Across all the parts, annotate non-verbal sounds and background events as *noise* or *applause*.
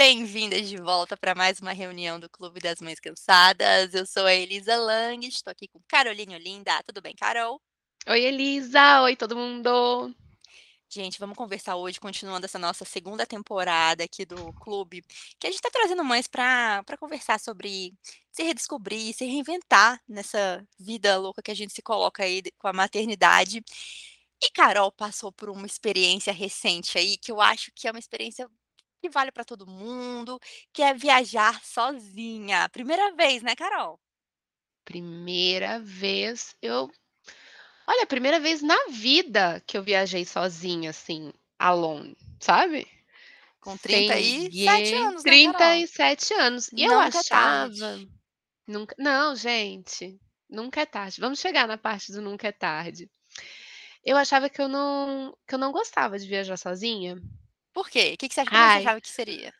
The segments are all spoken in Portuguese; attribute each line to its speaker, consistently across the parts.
Speaker 1: Bem-vindas de volta para mais uma reunião do Clube das Mães Cansadas. Eu sou a Elisa Lang, estou aqui com Caroline Olinda. Tudo bem, Carol?
Speaker 2: Oi, Elisa! Oi, todo mundo!
Speaker 1: Gente, vamos conversar hoje, continuando essa nossa segunda temporada aqui do clube, que a gente está trazendo mães para conversar sobre se redescobrir, se reinventar nessa vida louca que a gente se coloca aí com a maternidade. E Carol passou por uma experiência recente aí, que eu acho que é uma experiência que vale para todo mundo, que é viajar sozinha. Primeira vez, né, Carol?
Speaker 2: Primeira vez eu olha, primeira vez na vida que eu viajei sozinha, assim, alone, sabe?
Speaker 1: Com
Speaker 2: Sem
Speaker 1: 37
Speaker 2: ninguém.
Speaker 1: anos, né, Carol?
Speaker 2: 37 anos. E eu
Speaker 1: Nunca é
Speaker 2: achava nunca não, gente, nunca é tarde. Vamos chegar na parte do nunca é tarde. Eu achava que eu não que eu não gostava de viajar sozinha.
Speaker 1: Por quê? Que que você acha como que você
Speaker 2: Ai,
Speaker 1: achava que seria?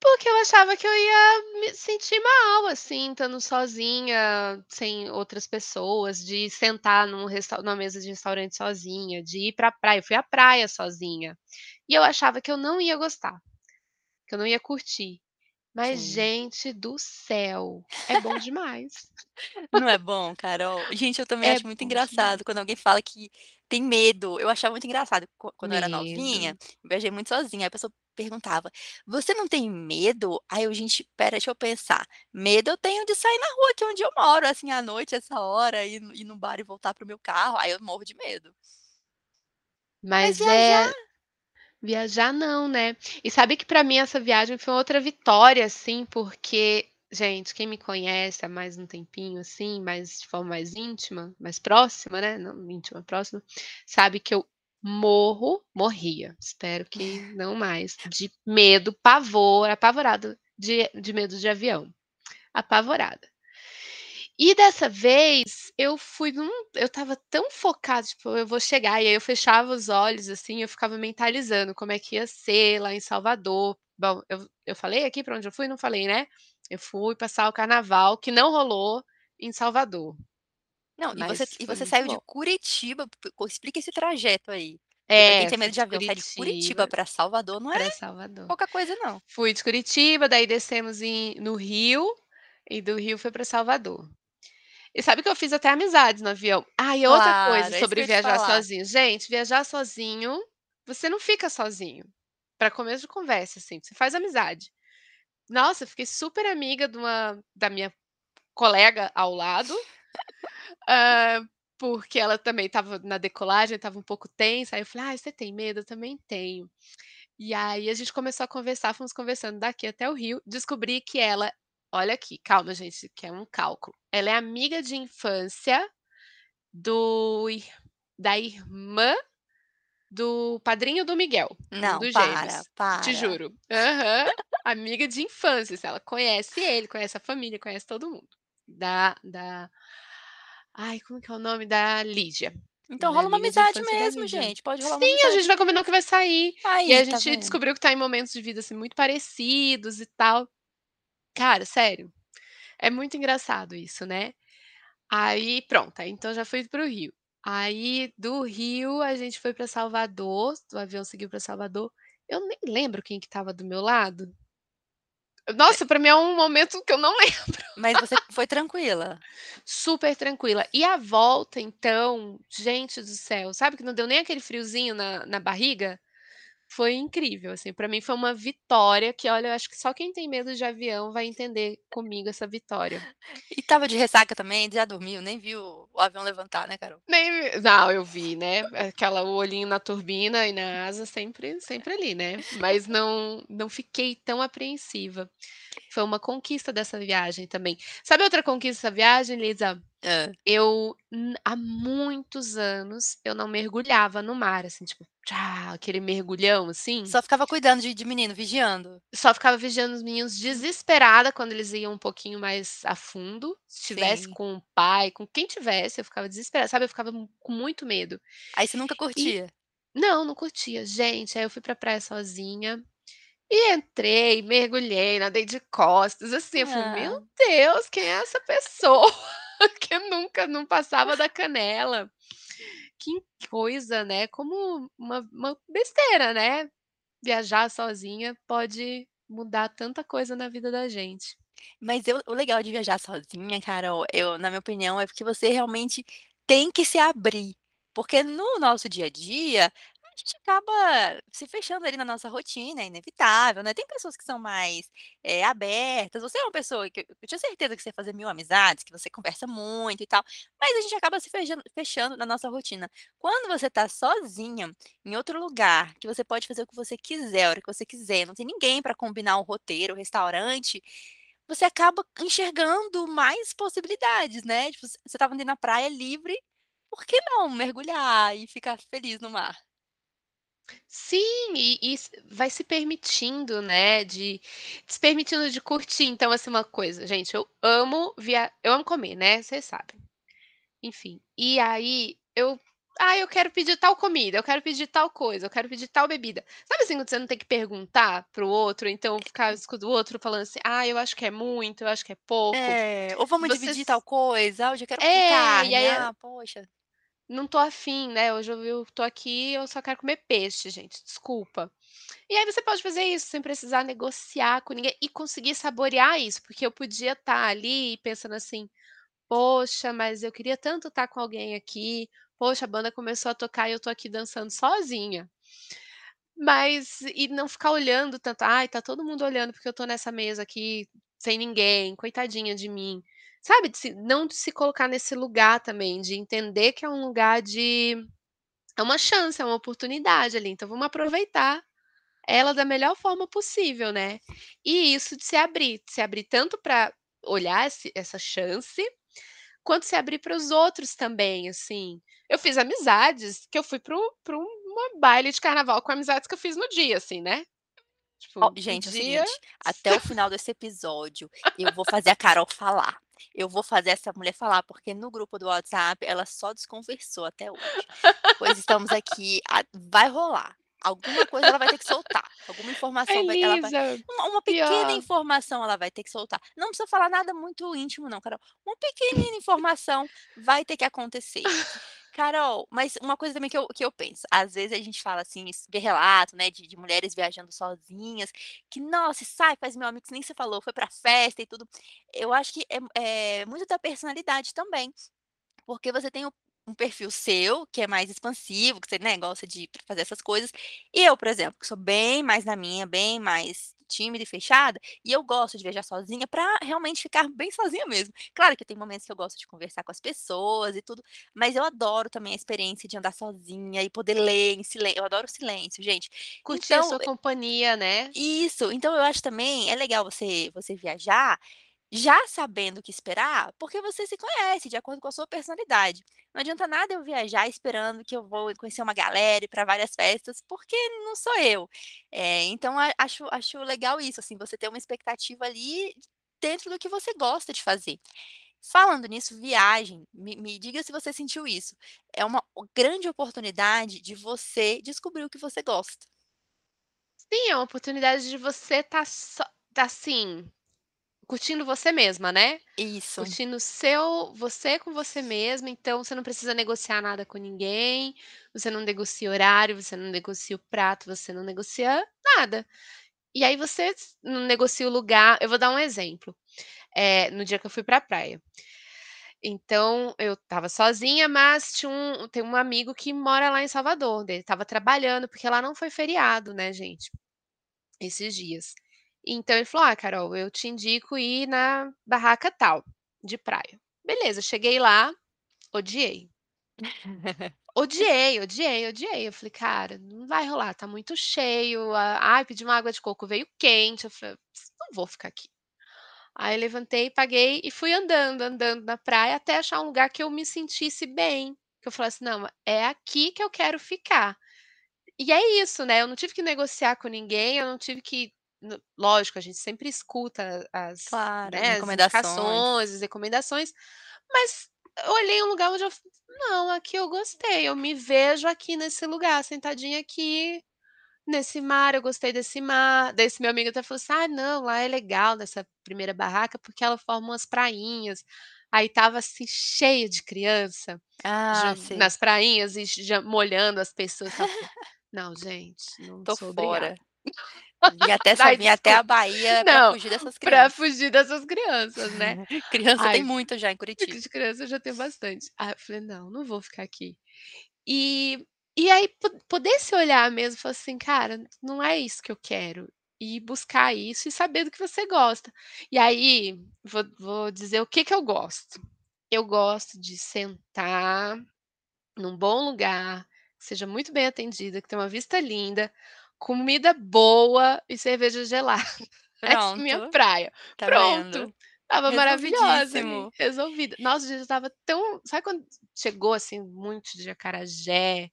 Speaker 2: porque eu achava que eu ia me sentir mal, assim, estando sozinha, sem outras pessoas, de sentar num numa mesa de restaurante sozinha, de ir pra praia. Eu fui à praia sozinha. E eu achava que eu não ia gostar, que eu não ia curtir. Mas,
Speaker 1: Sim.
Speaker 2: gente do céu, é bom demais.
Speaker 1: Não é bom, Carol? Gente, eu também
Speaker 2: É
Speaker 1: acho muito
Speaker 2: bom demais.
Speaker 1: engraçado quando alguém fala que tem medo. Eu achava muito engraçado quan quando eu era novinha,
Speaker 2: Medo.
Speaker 1: eu viajei muito sozinha, aí a pessoa perguntava: "Você não tem medo?" Aí eu: "Gente, espera, deixa eu pensar. Medo eu tenho de sair na rua aqui onde eu moro, assim, à noite, essa hora, ir no ir no bar e voltar para o meu carro, aí eu morro de medo". Mas
Speaker 2: Mas é
Speaker 1: viajar
Speaker 2: viajar não, né. E sabe que pra mim essa viagem foi outra vitória, assim, porque, gente, quem me conhece há mais um tempinho, assim, mais de forma mais íntima, mais próxima, né, não íntima, próxima, sabe que eu morro morria, espero que não mais, de medo, pavor, apavorada de de medo de avião, apavorada. E dessa vez eu fui num eu estava tão focada, tipo, eu vou chegar, e aí eu fechava os olhos, assim, eu ficava mentalizando como é que ia ser lá em Salvador. Bom, eu eu falei aqui pra onde eu fui? Não falei, né? Eu fui passar o carnaval, que não rolou, em Salvador,
Speaker 1: não, e você e você saiu de
Speaker 2: bom.
Speaker 1: Curitiba, p p explica esse trajeto aí, pra quem
Speaker 2: É,
Speaker 1: tem medo de
Speaker 2: de
Speaker 1: avião, sair de Curitiba
Speaker 2: Curitiba
Speaker 1: pra Salvador não é
Speaker 2: pra Salvador.
Speaker 1: pouca coisa não.
Speaker 2: Fui de Curitiba, daí descemos em no Rio, e do Rio foi pra Salvador. E sabe que eu fiz até amizades no avião. Ah, e outra coisa
Speaker 1: Claro, é isso que
Speaker 2: sobre
Speaker 1: eu ia te
Speaker 2: viajar
Speaker 1: falar.
Speaker 2: sozinho. Gente, viajar sozinho, você não fica sozinho. Pra começo de conversa, assim, você faz amizade. Nossa, eu fiquei super amiga de uma da minha colega ao lado, *laughs* porque ela também estava na decolagem, estava um pouco tensa, aí eu falei: "Ai, você tem medo? Eu também tenho". E aí a gente começou a conversar, fomos conversando daqui até o Rio, descobri que ela olha aqui, calma gente, que é um cálculo. Ela é amiga de infância do da irmã do padrinho do Miguel,
Speaker 1: Não,
Speaker 2: dos
Speaker 1: para,
Speaker 2: gêmeos, te
Speaker 1: para.
Speaker 2: juro. Aham. Amiga de infância, assim, ela conhece ele, conhece a família, conhece todo mundo. Da da ai, como que é o nome? Da Lígia.
Speaker 1: Então
Speaker 2: é
Speaker 1: rola uma amizade mesmo, gente, pode rolar uma
Speaker 2: Sim, a gente vai combinar que vai sair. E aí
Speaker 1: aí,
Speaker 2: a
Speaker 1: tá
Speaker 2: gente descobriu que tá em momentos de vida, assim, muito parecidos e tal. Cara, sério, é muito engraçado isso, né. Aí pronto, aí então já fui para o Rio. Aí do Rio a gente foi pra Salvador, o avião seguiu pra Salvador. Eu nem lembro quem que estava do meu lado.
Speaker 1: Ma
Speaker 2: Nossa, pra mim é um momento que eu não *laughs* lembro.
Speaker 1: mas você foi tranquila?
Speaker 2: Super tranquila. E a volta então, gente do céu, sabe que não deu nem aquele friozinho na na barriga? Foi incrível, assim, pra mim foi uma vitória que olha, eu acho que só quem tem medo de avião vai entender comigo essa vitória.
Speaker 1: E estava de ressaca também, já dormiu, nem viu o avião levantar, né, Carol?
Speaker 2: Nem não, eu vi, né, aquela o olhinho na turbina e na asa sempre sempre ali, né, mas não não fiquei tão apreensiva. Foi uma conquista dessa viagem também. Sabe outra conquista dessa viagem, Lisa?
Speaker 1: Hã.
Speaker 2: Eu há muitos anos eu não mergulhava no mar, assim, tipo, tchá, aquele mergulhão, assim.
Speaker 1: Só ficava cuidando de de menino, vigiando?
Speaker 2: Só ficava vigiando os meninos desesperada quando eles iam um pouquinho mais a fundo. Se tivesse
Speaker 1: Sim.
Speaker 2: com o pai, com quem tivesse, eu ficava desesperada, sabe, eu ficava com muito medo.
Speaker 1: Aí você nunca
Speaker 2: E
Speaker 1: curtia?
Speaker 2: não, não curtia. Gente, aí eu fui pra praia sozinha e entrei, mergulhei, nadei de costas, assim, eu falei: "Meu
Speaker 1: Ah.
Speaker 2: Deus, quem é essa pessoa *laughs* que nunca não passava da canela?". Que coisa, né, como uma uma besteira, né, viajar sozinha pode mudar tanta coisa na vida da gente.
Speaker 1: Mas eu o legal de viajar sozinha, Carol, eu na minha opinião, é porque você realmente tem que se abrir, porque no nosso dia a dia, gente acaba se fechando ali na nossa rotina, é inevitável, né. Tem pessoas que são mais, eh, abertas, você é uma pessoa que eu tinha certeza que você ia fazer 1000 amizades, que você conversa muito e tal, mas a gente acaba se fejando fechando na nossa rotina. Quando você tá sozinha, em outro lugar, que você pode fazer o que você quiser, a hora que você quiser, não tem ninguém pra combinar o roteiro, o restaurante, você acaba enxergando mais possibilidades, né, tipo, você estava ali na praia livre, por que não mergulhar e ficar feliz no mar?
Speaker 2: Sim, e e vai se permitindo, né, de se permitindo de curtir. Então, assim, uma coisa, gente, eu amo via eu amo comer, né, vocês sabem. Enfim, e aí eu: "Ai, eu quero pedir tal comida, eu quero pedir tal coisa, eu quero pedir tal bebida". Sabe, assim, quando você não tem que perguntar para o outro, então ficar escuta o outro falando assim: "Ah, eu acho que é muito, eu acho que é pouco",
Speaker 1: É, ou vamos
Speaker 2: você
Speaker 1: dividir tal coisa, "Ah, hoje eu quero
Speaker 2: É, e
Speaker 1: carne",
Speaker 2: aí a
Speaker 1: "Ah, poxa".
Speaker 2: "Não tô afim, né, hoje eu tô aqui, eu só quero comer peixe, gente, desculpa". E aí você pode fazer isso sem precisar negociar com ninguém e conseguir saborear isso, porque eu podia estar ali pensando assim: "Poxa, mas eu queria tanto estar com alguém aqui, poxa, a banda começou a tocar e eu tô aqui dançando sozinha". Mas e não ficar olhando tanto: "Ai, tá todo mundo olhando porque eu tô nessa mesa aqui sem ninguém, coitadinha de mim". Sabe, de se não de se colocar nesse lugar também, de entender que é um lugar de é uma chance, é uma oportunidade ali, então vamos aproveitar ela da melhor forma possível, né. E isso de se abrir, de se abrir tanto pra olhar esse essa chance, quanto se abrir para os outros também, assim. Eu fiz amizades que eu fui para para uma baile de carnaval com amizades que eu fiz no dia, assim, né. Tipo,
Speaker 1: gente, é o seguinte, até o final desse episódio, eu vou fazer a Carol falar. Eu vou fazer essa mulher falar, porque no grupo do WhatsApp ela só desconversou até hoje. Pois estamos aqui, a vai rolar. Alguma coisa ela vai ter que soltar, alguma *laughs* informação vai ela vai
Speaker 2: Elisa,
Speaker 1: uma uma pequena
Speaker 2: pior.
Speaker 1: informação ela vai ter que soltar. Não precisa falar nada muito íntimo não, Carol, uma pequenina informação vai ter que acontecer. Carol, mas uma coisa também que eu que eu penso, às vezes a gente fala assim, vê relato, né, de de mulheres viajando sozinhas, que: "Nossa, sai, faz 1000 amigos", que nem você falou, foi pra festa e tudo. Eu acho que é é muito da personalidade também, porque você tem um um perfil seu, que é mais expansivo, que você, né, gosta de fazer essas coisas, e eu, por exemplo, que sou bem mais na minha, bem mais tímida e fechada, e eu gosto de viajar sozinha pra realmente ficar bem sozinha mesmo. Claro que tem momentos que eu gosto de conversar com as pessoas e tudo, mas eu adoro também a experiência de andar sozinha e poder ler em silên eu adoro silêncio, gente.
Speaker 2: Curtir a
Speaker 1: Então,
Speaker 2: sua
Speaker 1: e
Speaker 2: companhia, né.
Speaker 1: Isso, então eu acho também é legal você você viajar, já sabendo o que esperar, porque você se conhece de acordo com a sua personalidade. Não adianta nada eu viajar esperando que eu vou conhecer uma galera, ir pra várias festas, porque não sou eu. Eh, então acho acho legal isso, assim, você ter uma expectativa ali, dentro do que você gosta de fazer. Falando nisso, viagem, me me diga se você sentiu isso, é uma grande oportunidade de você descobrir o que você gosta.
Speaker 2: Sim, é uma oportunidade de você estar só estar assim, curtindo você mesma, né.
Speaker 1: Isso.
Speaker 2: Curtindo o seu você com você mesma, então você não precisa negociar nada com ninguém, você não negocia horário, você não negocia o prato, você não negocia nada. E aí você não negocia o lugar eu vou dar um exemplo, eh, no dia que eu fui pra praia. Então eu estava sozinha, mas tinha um tem um amigo que mora lá em Salvador, ele estava trabalhando, porque lá não foi feriado, né, gente, esses dias. Então ele falou: "Ah, Carol, eu te indico ir na barraca tal, de praia". Beleza, cheguei lá, odiei. Odiei, odiei, odiei. Eu falei: "Cara, não vai rolar, tá muito cheio, ai, pedi uma água de coco, veio quente", eu falei: "Não vou ficar aqui". Aí levantei, paguei e fui andando, andando na praia até achar um lugar que eu me sentisse bem, que eu falasse: "Não, é aqui que eu quero ficar". E é isso, né, eu não tive que negociar com ninguém, eu não tive que lógico, a gente sempre escuta as
Speaker 1: Claro, as
Speaker 2: né, as
Speaker 1: recomendações.
Speaker 2: as recomendações, mas eu olhei um lugar onde eu "Não, aqui eu gostei, eu me vejo aqui nesse lugar, sentadinha aqui, nesse mar, eu gostei desse mar". Daí esse meu amigo até falou assim: "Ah, não, lá é legal nessa 1ª barraca, porque ela forma umas prainhas". Aí estava assim cheio de criança,
Speaker 1: Ah, sei.
Speaker 2: nas prainhas e já molhando as pessoas, falei: *laughs* "Não, gente, não
Speaker 1: Tô
Speaker 2: sou obrigada".
Speaker 1: Vim até vim até a. Bahia
Speaker 2: Não,
Speaker 1: fugir dessas crianças.
Speaker 2: fugir dessas crianças, né. *laughs*
Speaker 1: Criança tem
Speaker 2: Ai,
Speaker 1: muito já em Curitiba.
Speaker 2: de criança eu já tenho bastante. Aí eu falei: "Não, não vou ficar aqui". E e aí po poder se olhar mesmo e falar assim: "Cara, não é isso que eu quero", e buscar isso e saber do que você gosta. E aí, vou vou dizer o que que eu gosto. Eu gosto de sentar num bom lugar, que seja muito bem atendida, que tenha uma vista linda, comida boa e cerveja gelada. *laughs* Essa é minha
Speaker 1: Pronto,
Speaker 2: praia.
Speaker 1: tá vendo?
Speaker 2: Pronto, estava maravilhosa ali,
Speaker 1: Resolvidíssimo.
Speaker 2: resolvida. Nossa, o dia estava tão sabe quando chegou, assim, muito de acarajé,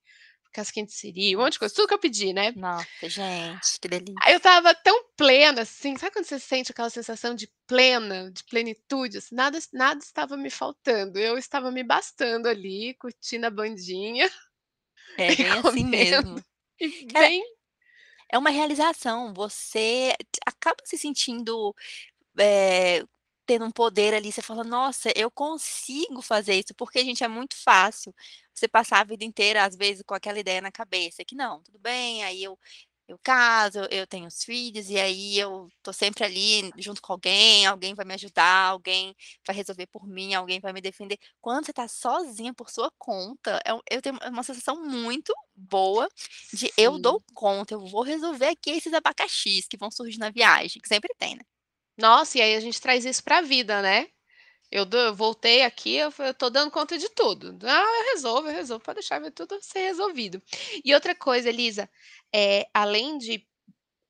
Speaker 2: casquinha de siri, um monte de coisa, tudo que eu pedi, né.
Speaker 1: Nossa, gente, que
Speaker 2: Aí eu
Speaker 1: delícia.
Speaker 2: estava tão plena, assim, sabe quando você sente aquela sensação de plena, de plenitude, assim, nada nada estava me faltando, eu estava me bastando ali, curtindo a bandinha
Speaker 1: É *laughs* bem assim
Speaker 2: comendo,
Speaker 1: mesmo.
Speaker 2: e
Speaker 1: Cara
Speaker 2: bem
Speaker 1: é uma realização, você acaba se sentindo, eh, tendo um poder ali, você fala: "Nossa, eu consigo fazer isso", porque, gente, é muito fácil você passar a vida inteira, às vezes, com aquela ideia na cabeça que: "Não, tudo bem, aí eu eu caso, eu tenho os filhos, e aí eu tô sempre ali junto com alguém, alguém vai me ajudar, alguém vai resolver por mim, alguém vai me defender". Quando você tá sozinha por sua conta, é um eu tenho é uma sensação muito boa de: "Eu dou
Speaker 2: Sim.
Speaker 1: conta, eu vou resolver aqui esses abacaxis que vão surgir na viagem", que sempre tem, né.
Speaker 2: Nossa, e aí a gente traz isso pra vida, né. Eu eu voltei aqui, eu eu tô dando conta de tudo. "Ah, eu resolvo, eu resolvo", pode deixar, tudo ser resolvido. E outra coisa, Elisa, eh, além de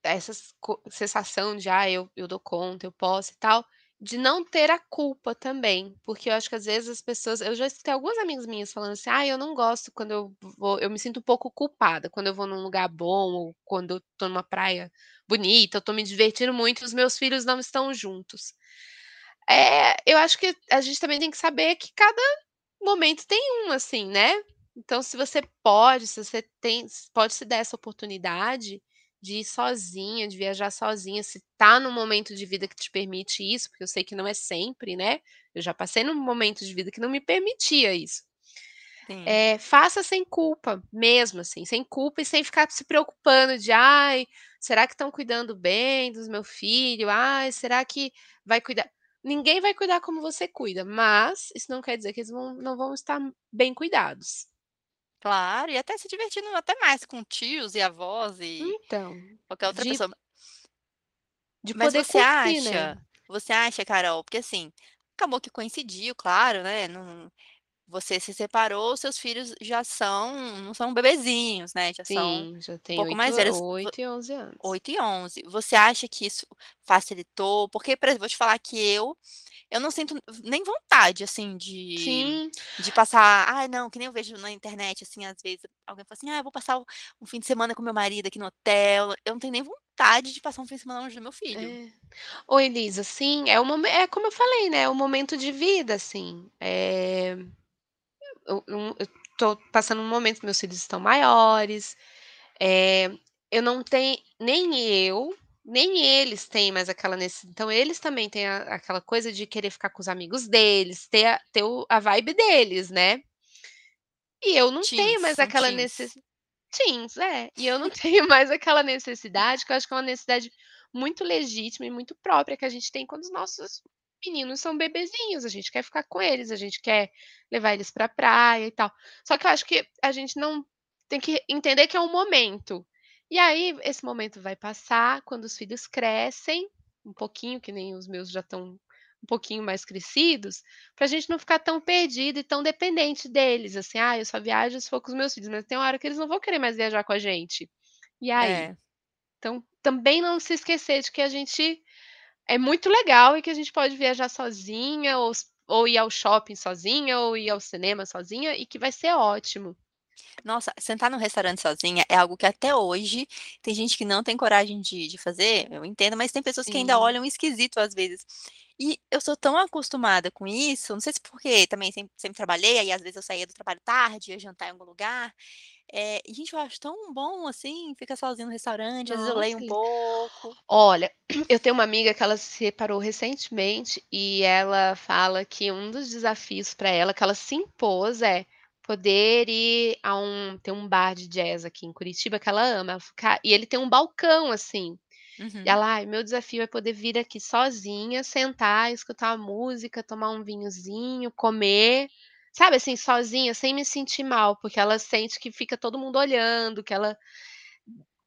Speaker 2: essas co sensação de: "Ah, eu eu dou conta, eu posso e tal", de não ter a culpa também, porque eu acho que às vezes as pessoas eu já escutei algumas amigas minhas falando assim: "Ai, eu não gosto quando eu vou eu me sinto um pouco culpada quando eu vou num lugar bom ou quando eu tô numa praia bonita, eu tô me divertindo muito os meus filhos não estão juntos". Eh, eu acho que a gente também tem que saber que cada momento tem um, assim, né. Então se você pode, se você tem pode se dar essa oportunidade de ir sozinha, de viajar sozinha, se tá num momento de vida que te permite isso, porque eu sei que não é sempre, né, eu já passei num momento de vida que não me permitia isso. Eh, faça sem culpa, mesmo, assim, sem culpa e sem ficar se preocupando de: "Ai, será que estão cuidando bem dos meu filho? Ai, será que vai cuidar" ninguém vai cuidar como você cuida, mas isso não quer dizer que eles vão não vão estar bem cuidados.
Speaker 1: Claro, e até se divertindo até mais com tios e avós e
Speaker 2: Então,
Speaker 1: qualquer outra
Speaker 2: de
Speaker 1: pessoa.
Speaker 2: de
Speaker 1: Mas
Speaker 2: poder
Speaker 1: você
Speaker 2: curtir, né.
Speaker 1: acha você acha, Carol porque, assim, acabou que coincidiu, claro, né, não você se separou, seus filhos já são não são bebezinhos, né, já são
Speaker 2: Sim, já
Speaker 1: um
Speaker 2: tem
Speaker 1: pouco
Speaker 2: 8
Speaker 1: mais velhos. Vo
Speaker 2: 8 e 11 anos.
Speaker 1: 8 e 11. Você acha que isso facilitou? Porque, por exemplo, vou te falar que eu eu não sinto nem vontade, assim, de
Speaker 2: Sim.
Speaker 1: de passar ai, não, que nem eu vejo na internet, assim, às vezes, alguém fala assim: "Ah, eu vou passar um fim de semana com meu marido aqui no hotel", eu não tenho nem vontade de passar um fim de semana longe do meu filho.
Speaker 2: É. Ô, Elisa, sim, é momen é como eu falei, né, é o momento de vida, assim, eh, eu eu tô passando um momento meus filhos estão maiores, eh, eu não tenho nem eu, nem eles têm mais aquela nece então eles também têm a aquela coisa de querer ficar com os amigos deles, ter a ter o a vibe deles, né. E eu não tenho
Speaker 1: Teens,
Speaker 2: mais
Speaker 1: são
Speaker 2: aquela
Speaker 1: teens.
Speaker 2: necessi teens, é. E eu não *laughs* tenho mais aquela necessidade, que eu acho que é uma necessidade muito legítima e muito própria que a gente tem quando os nossos meninos são bebezinhos, a gente quer ficar com eles, a gente quer levar eles pra praia e tal. Só que eu acho que a gente não tem que entender que é um momento. E aí, esse momento vai passar, quando os filhos crescem, um pouquinho, que nem os meus já estão um pouquinho mais crescidos, pra gente não ficar tão perdido e tão dependente deles, assim: "Ah, eu só viajo se for com os meus filhos", mas tem uma hora que eles não vão querer mais viajar com a gente. E aí?
Speaker 1: É.
Speaker 2: Então, também não se esquecer de que a gente é muito legal e que a gente pode viajar sozinha ou ou ir ao shopping sozinha ou ir ao cinema sozinha e que vai ser ótimo.
Speaker 1: Nossa, sentar num restaurante sozinha é algo que até hoje tem gente que não tem coragem de de fazer, eu entendo, mas tem pessoas que ainda
Speaker 2: Sim.
Speaker 1: olham esquisito às vezes. E eu sou tão acostumada com isso, não sei se porque também sempre sempre trabalhei, aí às vezes eu saía do trabalho tarde, ia jantar em algum lugar, e gente, eu acho tão bom, assim, ficar sozinha no restaurante, às vezes eu leio um pouco.
Speaker 2: Olha, *clears throat* eu tenho uma amiga que ela se separou recentemente e ela fala que um dos desafios pra ela, que ela se impôs, é poder ir a um tem um bar de jazz aqui em Curitiba que ela ama, ela fica e ele tem um balcão, assim. E
Speaker 1: Uhum.
Speaker 2: ela: "Ai, meu desafio é poder vir aqui sozinha, sentar, escutar uma música, tomar um vinhozinho, comer", sabe, assim, sozinha, sem me sentir mal, porque ela sente que fica todo mundo olhando, que ela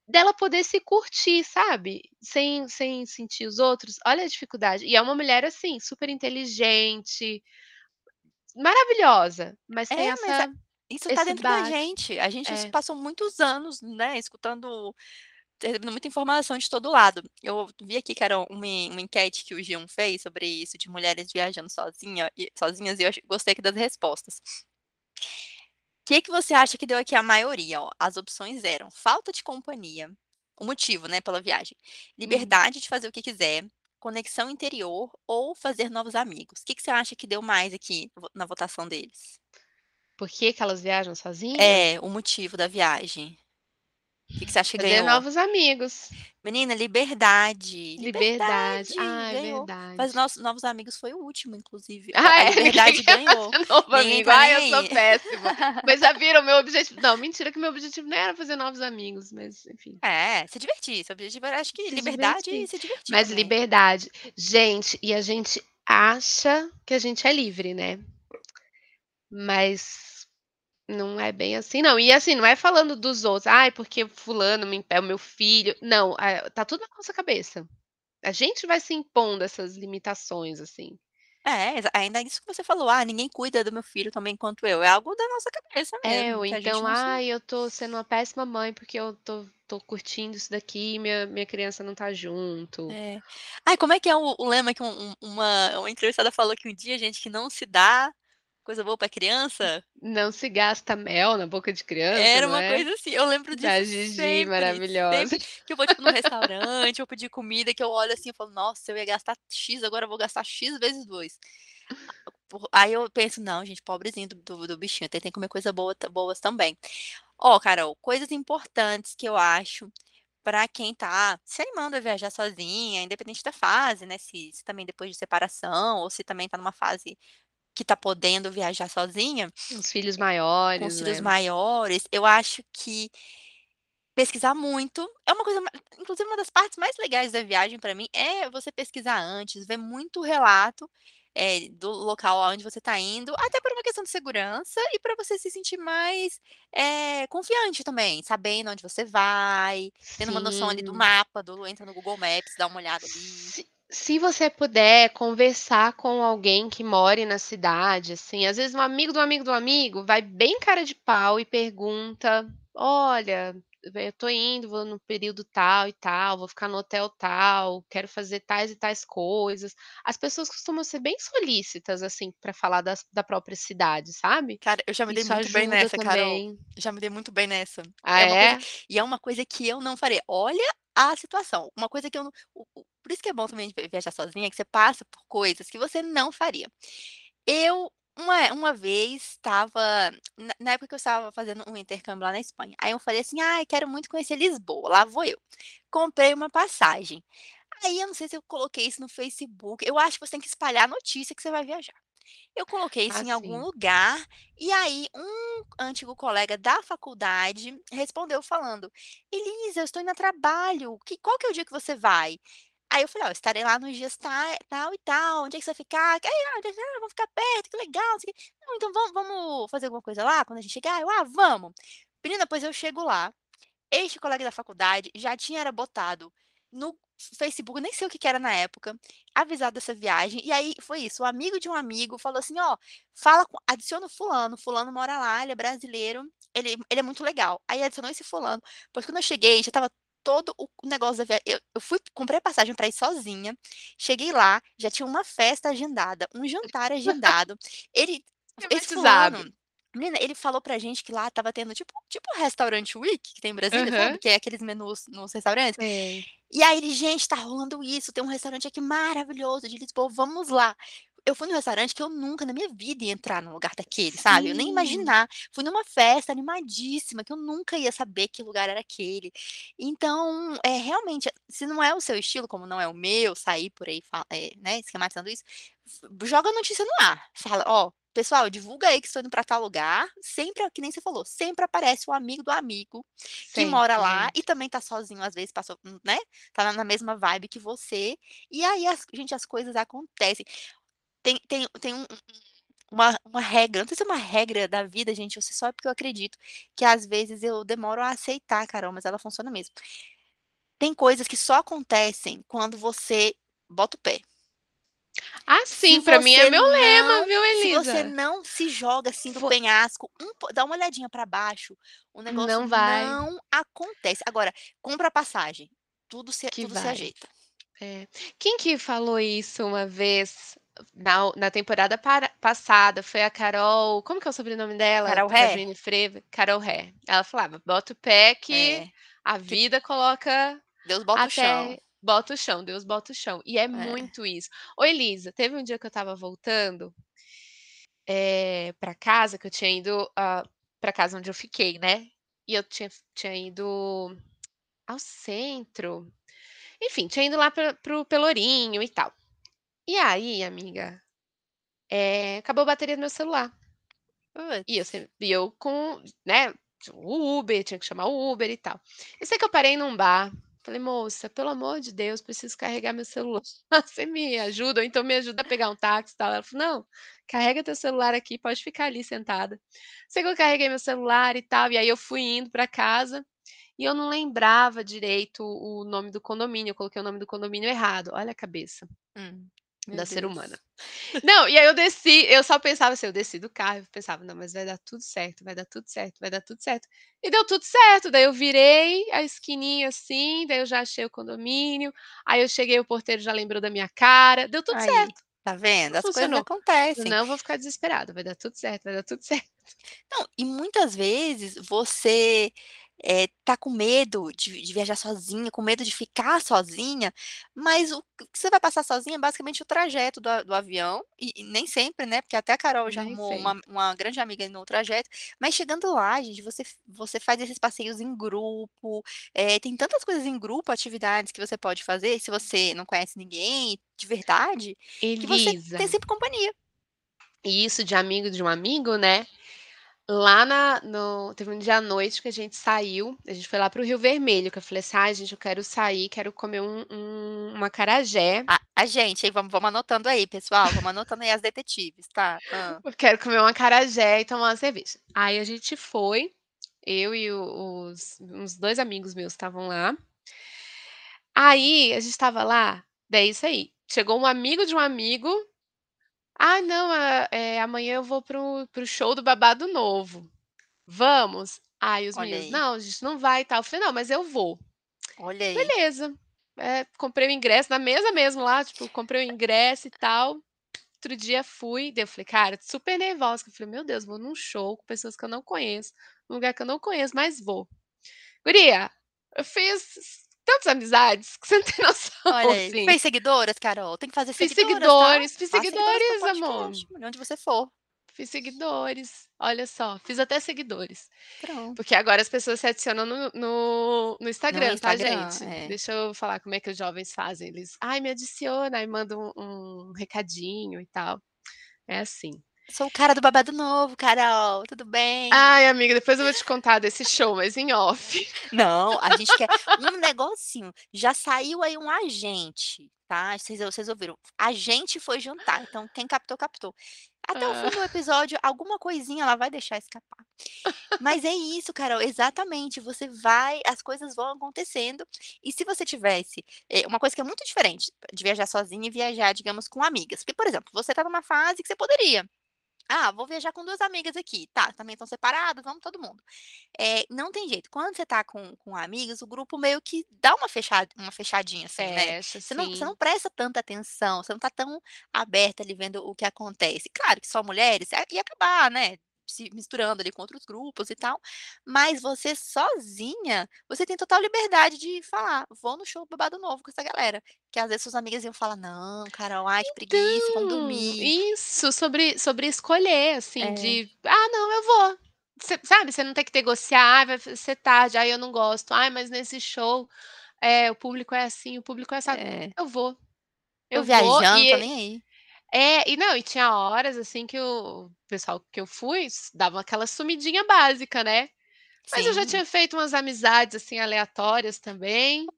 Speaker 2: dela poder se curtir, sabe, sem sem sentir os outros. Olha a dificuldade. E é uma mulher, assim, super inteligente maravilhosa, mas tem
Speaker 1: É, mas a
Speaker 2: essa
Speaker 1: isso tá
Speaker 2: esse
Speaker 1: dentro da gente. A gente
Speaker 2: É.
Speaker 1: passou muitos anos, né, escutando recebendo muita informação de todo lado. Eu vi aqui que era uma uma enquete que o G1 fez sobre isso, de mulheres viajando sozinha e sozinhas, e eu gostei aqui das respostas. Que que você acha que deu aqui a maioria, ó? As opções eram: falta de companhia, o motivo, né, pela viagem,
Speaker 2: Uhum.
Speaker 1: liberdade de fazer o que quiser, conexão interior ou fazer novos amigos. Que que você acha que deu mais aqui na votação deles?
Speaker 2: Por que que elas viajam sozinhas?
Speaker 1: É, o motivo da viagem. Que que você acha que
Speaker 2: Fazer
Speaker 1: ganhou?
Speaker 2: novos amigos.
Speaker 1: Menina, liberdade,
Speaker 2: Liberdade.
Speaker 1: liberdade,
Speaker 2: Ah, é verdade.
Speaker 1: nos novos amigos foi o último, inclusive.
Speaker 2: Ah, é?
Speaker 1: Liberdade *laughs*
Speaker 2: quer
Speaker 1: ganhou.
Speaker 2: novo
Speaker 1: Ninguém
Speaker 2: amigo.
Speaker 1: tá
Speaker 2: Ai, eu sou péssima. Mas já viram, meu objetivo não, *laughs* mentira que meu objetivo nem era fazer novos amigos, mas enfim.
Speaker 1: É, se divertir. Seu objetivo era acho que
Speaker 2: Se
Speaker 1: liberdade e
Speaker 2: divertir.
Speaker 1: se divertir
Speaker 2: Mas liberdade. Gente, e a gente acha que a gente é livre, né. Mas não é bem assim não. E assim, não é falando dos outros: "Ai, porque fulano me é o meu filho", não, eh, tá tudo na nossa cabeça. A gente vai se impondo essas limitações, assim.
Speaker 1: É, ainda isso que você falou: "Ah, ninguém cuida do meu filho tão bem quanto eu", é algo da nossa cabeça
Speaker 2: É,
Speaker 1: mesmo,
Speaker 2: ou
Speaker 1: gente
Speaker 2: então: "Ai, eu tô sendo uma péssima mãe, porque eu tô tô curtindo isso daqui e minha minha criança não tá junto".
Speaker 1: É. Ai, como é que é o o lema que um uma uma entrevistada falou que um dia, gente, que não se dá coisa boa pra criança?
Speaker 2: Não se gasta mel na boca de criança,
Speaker 1: Era uma
Speaker 2: é?
Speaker 1: coisa assim, eu lembro disso
Speaker 2: Da Gigi,
Speaker 1: sempre,
Speaker 2: maravilhosa.
Speaker 1: sempre que eu vou, tipo, num *laughs* restaurante, vou pedir comida, que eu olho assim, eu falo: "Nossa, eu ia gastar X, agora eu vou gastar X vezes 2". Por aí eu penso: "Não, gente, pobrezinho do do do bichinho, tem que comer coisa boa boas também". Ó, Carol, coisas importantes que eu acho pra quem tá se animando a viajar sozinha, independente da fase, né, se se também depois de separação ou se também tá numa fase que tá podendo viajar sozinha,
Speaker 2: Os filhos
Speaker 1: com
Speaker 2: maiores,
Speaker 1: os filhos
Speaker 2: né.
Speaker 1: maiores, eu acho que pesquisar muito é uma coisa inclusive uma das partes mais legais da viagem pra mim é você pesquisar antes, ver muito relato, eh, do local aonde você tá indo, até por uma questão de segurança e pra você se sentir mais, eh, confiante também, sabendo onde você vai, tendo uma noção ali do
Speaker 2: Sim.
Speaker 1: mapa, do entra no Google Maps, dá uma olhada ali.
Speaker 2: Se você puder conversar com alguém que more na cidade, assim, às vezes um amigo do amigo do amigo vai bem cara de pau e pergunta: "Olha, eu tô indo, vou no período tal e tal, vou ficar no hotel tal, quero fazer tais e tais coisas". As pessoas costumam ser bem solícitas, assim, pra falar das da própria cidade, sabe.
Speaker 1: Cara, eu já me dei
Speaker 2: Isso
Speaker 1: muito bem nessa, Carol.
Speaker 2: também.
Speaker 1: Já me dei muito bem nessa.
Speaker 2: Ah,
Speaker 1: É uma coisa
Speaker 2: é?
Speaker 1: e é uma coisa que eu não faria. Olha a situação, uma coisa que eu não por isso que é bom também vi viajar sozinha, que você passa por coisas que você não faria. Eu, uma uma vez estava na época que eu estava fazendo um intercâmbio lá na Espanha, aí eu falei assim: "Ai, quero muito conhecer Lisboa", lá vou eu. Comprei uma passagem. Aí eu não sei se eu coloquei isso no Facebook, eu acho que você tem que espalhar a notícia que você vai viajar. Eu coloquei isso
Speaker 2: Ah,
Speaker 1: em algum
Speaker 2: sim.
Speaker 1: lugar, e aí um antigo colega da faculdade respondeu falando: "Elisa, eu estou indo a trabalho, que qual que é o dia que você vai?". Aí eu falei: "Ó, estarei lá nos dias ta tal e tal, onde é que você vai ficar?". Aí ela: "Ah, vou ficar perto, que legal, não sei o quê". "Não, então vamos vamos fazer alguma coisa lá quando a gente chegar?". Eu: "Ah, vamos". Menina, pois eu chego lá este colega da faculdade já tinha era botado no Facebook, nem sei o que que era na época, avisado dessa viagem, e aí foi isso, o amigo de um amigo falou assim: "Ó, fala com adiciona o fulano, fulano mora lá, ele é brasileiro, ele ele é muito legal". Aí adicionou esse fulano, pois quando eu cheguei já estava todo o negócio da viagem eu eu fui comprei a passagem pra ir sozinha, cheguei lá, já tinha uma festa agendada, um jantar agendado, ele *laughs* esse fulano, menina, ele falou pra gente que lá estava tendo tipo tipo Restaurant Week que tem em Brasília, sabe,
Speaker 2: Aham.
Speaker 1: que é aqueles menus nos restaurantes.
Speaker 2: Sei.
Speaker 1: E aí ele: "Gente, tá rolando isso, tem um restaurante aqui maravilhoso de Lisboa, vamos lá". Eu fui num restaurante que eu nunca na minha vida ia entrar num lugar daquele, sabe, eu nem
Speaker 2: Sim.
Speaker 1: imaginar. Fui numa festa animadíssima, que eu nunca ia saber que lugar era aquele. Então, é realmente, se não é o seu estilo, como não é o meu, sair por aí eh, né, esquematizando isso, joga a notícia no ar, fala: "Ó, pessoal, divulga aí que estou indo para tal lugar, sempre, que nem você falou, sempre aparece o amigo do amigo que
Speaker 2: Sempre,
Speaker 1: mora lá e também tá sozinho, às vezes passou, né, tá na mesma vibe que você, e aí as gente, as coisas acontecem. Tem tem tem um uma uma regra, não sei se é uma regra da vida, gente, ou se só é porque eu acredito, que às vezes eu demoro a aceitar, Carol, mas ela funciona mesmo. Tem coisas que só acontecem quando você bota o pé.
Speaker 2: Ah,
Speaker 1: Se
Speaker 2: sim, pra mim é meu lema,
Speaker 1: não
Speaker 2: viu,
Speaker 1: se você
Speaker 2: Elisa?
Speaker 1: não se joga, assim, do penhasco, um dá uma olhadinha pra baixo, o negócio
Speaker 2: Não vai.
Speaker 1: não acontece. Agora, compra a passagem, tudo se
Speaker 2: Que
Speaker 1: tudo se
Speaker 2: vai.
Speaker 1: ajeita.
Speaker 2: É. Quem que falou isso uma vez na na temporada para passada? Foi a Carol como que é o sobrenome dela?
Speaker 1: Carol Ré?
Speaker 2: Frevo? Carol Ré. Ela falava: "Bota o pé que
Speaker 1: É.
Speaker 2: a vida coloca
Speaker 1: Deus bota o chão.
Speaker 2: Bota o chão, Deus bota o chão". E é
Speaker 1: É.
Speaker 2: muito isso. Ô Elisa, teve um dia que eu estava voltando eh, pra casa, que eu tinha ido, hã, pra casa onde eu fiquei, né, e eu tinha tinha ido ao centro, enfim, tinha ido lá para para o Pelourinho e tal. E aí, amiga, eh, acabou a bateria do meu celular. E eu e eu com né, o Uber, tinha que chamar o Uber e tal. Eu sei que eu parei num bar, falei: "Moça, pelo amor de Deus, preciso carregar meu celular, *laughs* você me ajuda ou então me ajuda a pegar um táxi e tal?". Ela falou: "Não, carrega teu celular aqui, pode ficar ali sentada". Sei que eu carreguei meu celular e tal, e aí eu fui indo pra casa, e eu não lembrava direito o nome do condomínio, eu coloquei o nome do condomínio errado, olha a cabeça
Speaker 1: Hum, meu
Speaker 2: da ser humana.
Speaker 1: Deus.
Speaker 2: Não, e aí eu desci, eu só pensava assim, eu desci do carro, eu pensava: "Não, mas vai dar tudo certo, vai dar tudo certo, vai dar tudo certo". E deu tudo certo, daí eu virei a esquininha, assim, daí eu já achei o condomínio, aí eu cheguei, o porteiro já lembrou da minha cara, deu tudo
Speaker 1: Aí,
Speaker 2: certo.
Speaker 1: tá vendo?
Speaker 2: Tudo
Speaker 1: As coisas
Speaker 2: funcionou. Eu
Speaker 1: acontecem.
Speaker 2: não vou ficar desesperada, vai dar tudo certo, vai dar tudo *laughs* certo.
Speaker 1: Não, e muitas vezes você, eh, tá com medo de de viajar sozinha, com medo de ficar sozinha, mas o que você vai passar sozinha é basicamente o trajeto do do avião, e e nem sempre, né, porque até a Carol já
Speaker 2: Nem
Speaker 1: arrumou uma uma grande amiga no trajeto, mas chegando lá, gente, você você faz esses passeios em grupo, eh, tem tantas coisas em grupo, atividades que você pode fazer, se você não conhece ninguém de verdade, que você
Speaker 2: Elisa.
Speaker 1: tem sempre companhia.
Speaker 2: E isso de amigo de um amigo, né, lá na no teve um dia à noite que a gente saiu, a gente foi lá para o Rio Vermelho, que eu falei assim: "Ai gente, eu quero sair, quero comer um um um acarajé".
Speaker 1: A a gente, hein, vamos vamos anotando aí, pessoal, vamos anotando aí as detetives, tá. Hã.
Speaker 2: Eu quero comer um acarajé e tomar uma cerveja. Aí a gente foi, eu e os uns 2 amigos meus estavam lá. Aí, a gente estava lá, daí é isso aí, chegou um amigo de um amigo: "Ai não, eh eh, amanhã eu vou para o para o show do Babado Novo, vamos?". Aí os
Speaker 1: Olha
Speaker 2: meninos:
Speaker 1: aí.
Speaker 2: "Não, a gente não vai e tal", eu falei: "Não, mas eu vou".
Speaker 1: Olha aí.
Speaker 2: Beleza, eh, comprei o ingresso na mesa mesmo lá, tipo, comprei o ingresso e tal, outro dia fui, daí eu falei: "Cara, super nervosa", que eu falei: "Meu Deus, vou num show com pessoas que eu não conheço, num lugar que eu não conheço, mas vou". Guria, eu fiz tantas amizades que você não tem *laughs*
Speaker 1: Olha
Speaker 2: noção,
Speaker 1: aí,
Speaker 2: assim.
Speaker 1: fez seguidoras, Carol? Tem que fazer
Speaker 2: Fiz
Speaker 1: seguidoras, tá.
Speaker 2: seguidores, fiz seguidores, amor.
Speaker 1: podcast, onde você for.
Speaker 2: Fiz seguidores, olha só, fiz até seguidores.
Speaker 1: Pronto.
Speaker 2: Porque agora as pessoas se adicionam no no no
Speaker 1: No
Speaker 2: Instagram, tá,
Speaker 1: Instagram,
Speaker 2: gente.
Speaker 1: é.
Speaker 2: Deixa eu falar como é que os jovens fazem, eles: "Ai, me adiciona", aí manda um um recadinho e tal, é assim.
Speaker 1: "Sou o cara do Babado Novo, Carol, tudo bem?".
Speaker 2: Ai, amiga, depois eu vou te contar desse show, mas em off.
Speaker 1: Não, a gente quer um negocinho, já saiu aí um agente, tá, vocês vocês ouviram, agente foi jantar, então quem captou, captou. Até o
Speaker 2: Hã.
Speaker 1: fim do episódio, alguma coisinha ela vai deixar escapar. Mas é isso, Carol, exatamente, você vai as coisas vão acontecendo, e se você tivesse eh, uma coisa que é muito diferente de viajar sozinha e viajar, digamos, com amigas, porque, por exemplo, você tá numa fase que você poderia: "Ah, vou viajar com 2 amigas aqui", tá, também estão separadas, vamos todo mundo. Eh, não tem jeito, quando você tá com com amigos, o grupo meio que dá uma fecha uma fechadinha, assim, né.
Speaker 2: Fecha,
Speaker 1: Você não você não presta tanta atenção, você não tá tão aberta ali vendo o que acontece. Claro que só mulheres, ia acabar, né, se misturando ali com outros grupos e tal, mas você sozinha, você tem total liberdade de falar: "Vou no show do Babado Novo com essa galera", que às vezes suas amigas iam falar: "Não, Carol, ai que preguiça, vamos
Speaker 2: Então,
Speaker 1: dormir".
Speaker 2: isso, sobre sobre escolher, assim,
Speaker 1: É.
Speaker 2: de: "Ah não, eu vou". Você sabe, você não tem que negociar: "Ai, vai ser tarde, ai eu não gosto, ai mas nesse show, eh, o público é assim, o público é assado".
Speaker 1: É.
Speaker 2: Eu vou,
Speaker 1: Tô
Speaker 2: eu vou
Speaker 1: viajando, tô
Speaker 2: e
Speaker 1: nem aí.
Speaker 2: É, e não, e tinha horas, assim, que o pessoal que eu fui dava aquela sumidinha básica, né. Mas eu já
Speaker 1: Sim.
Speaker 2: tinha feito umas amizades, assim, aleatórias também,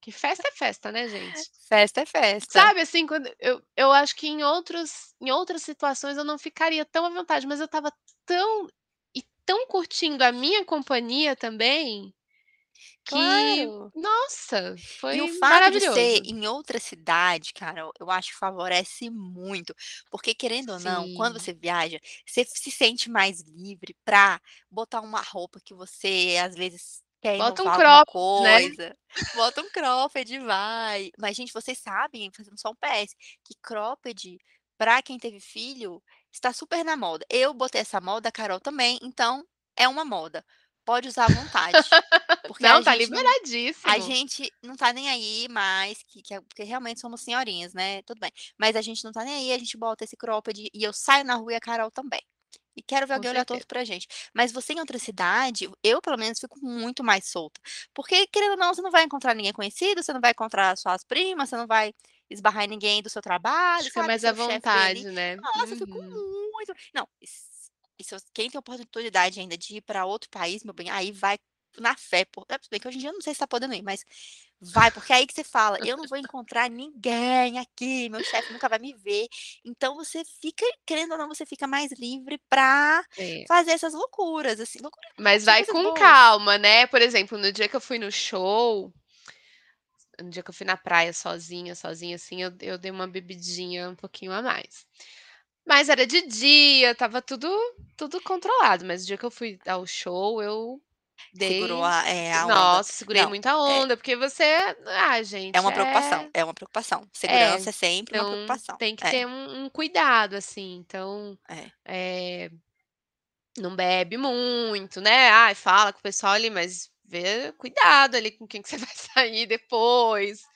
Speaker 2: que festa é festa, né, gente.
Speaker 1: Festa é festa.
Speaker 2: Sabe, assim, quando eu eu acho que em outros em outras situações eu não ficaria tão à vontade, mas eu estava tão e tão curtindo a minha companhia também, que,
Speaker 1: Claro.
Speaker 2: nossa,
Speaker 1: E o
Speaker 2: foi
Speaker 1: fato de ser
Speaker 2: maravilhoso.
Speaker 1: em outra cidade, cara, eu eu acho que favorece muito, porque querendo ou não, quando
Speaker 2: Sim.
Speaker 1: você viaja, você se sente mais livre pra botar uma roupa que você, às vezes, quer
Speaker 2: Bota um
Speaker 1: inovar alguma
Speaker 2: cropped, né.
Speaker 1: coisa, bota um cropped e vai. Mas gente, vocês sabem, fazendo só um PS, que cropped, pra quem teve filho, está super na moda. Eu botei essa moda, a Carol também, então é uma moda, pode usar à vontade, *laughs* porque
Speaker 2: Não, tá
Speaker 1: não a
Speaker 2: liberadíssimo.
Speaker 1: gente não tá nem aí mais, que que é porque realmente somos senhorinhas, né, tudo bem. Mas a gente não tá nem aí, a gente bota esse cropped e eu saio na rua e a Carol também. E quero ver
Speaker 2: Com
Speaker 1: alguém olhar torto pra gente. Mas você em outra cidade, eu pelo menos fico muito mais solta, porque querendo ou não, você não vai encontrar ninguém conhecido, você não vai encontrar suas primas, você não vai esbarrar em ninguém do seu trabalho,
Speaker 2: Fica
Speaker 1: sabe,
Speaker 2: mais à vontade, né.
Speaker 1: nossa, eu fico
Speaker 2: Uhum.
Speaker 1: muito não, e se quem tem oportunidade ainda de ir pra outro país, meu bem, aí vai na fé, por é bem que hoje em dia eu não sei se tá podendo ir, mas vai, porque é aí que você fala: "Eu não vou encontrar ninguém aqui, meu chefe nunca vai me ver". Então você fica querendo ou não, você fica mais livre pra
Speaker 2: É.
Speaker 1: fazer essas loucuras, assim, loucura
Speaker 2: Mas vai com
Speaker 1: boas.
Speaker 2: calma, né. Por exemplo, no dia que eu fui no show no dia que eu fui na praia sozinha, sozinha, assim, eu eu dei uma bebidinha um pouquinho a mais. Mas era de dia, estava tudo tudo controlado, mas o dia que eu fui ao show, eu
Speaker 1: Segurou
Speaker 2: dei
Speaker 1: a eh, a onda.
Speaker 2: nossa, segurei
Speaker 1: Não,
Speaker 2: muita
Speaker 1: é
Speaker 2: onda, porque você ah,
Speaker 1: É
Speaker 2: gente,
Speaker 1: uma preocupação,
Speaker 2: é
Speaker 1: é uma preocupação.
Speaker 2: é,
Speaker 1: Segurança é sempre uma
Speaker 2: então
Speaker 1: preocupação.
Speaker 2: tem que
Speaker 1: É.
Speaker 2: ter um um cuidado, assim, então,
Speaker 1: É.
Speaker 2: não bebe muito, né. Ai, fala com o pessoal ali, mas vê cuidado ali com quem que você *laughs* vai sair depois.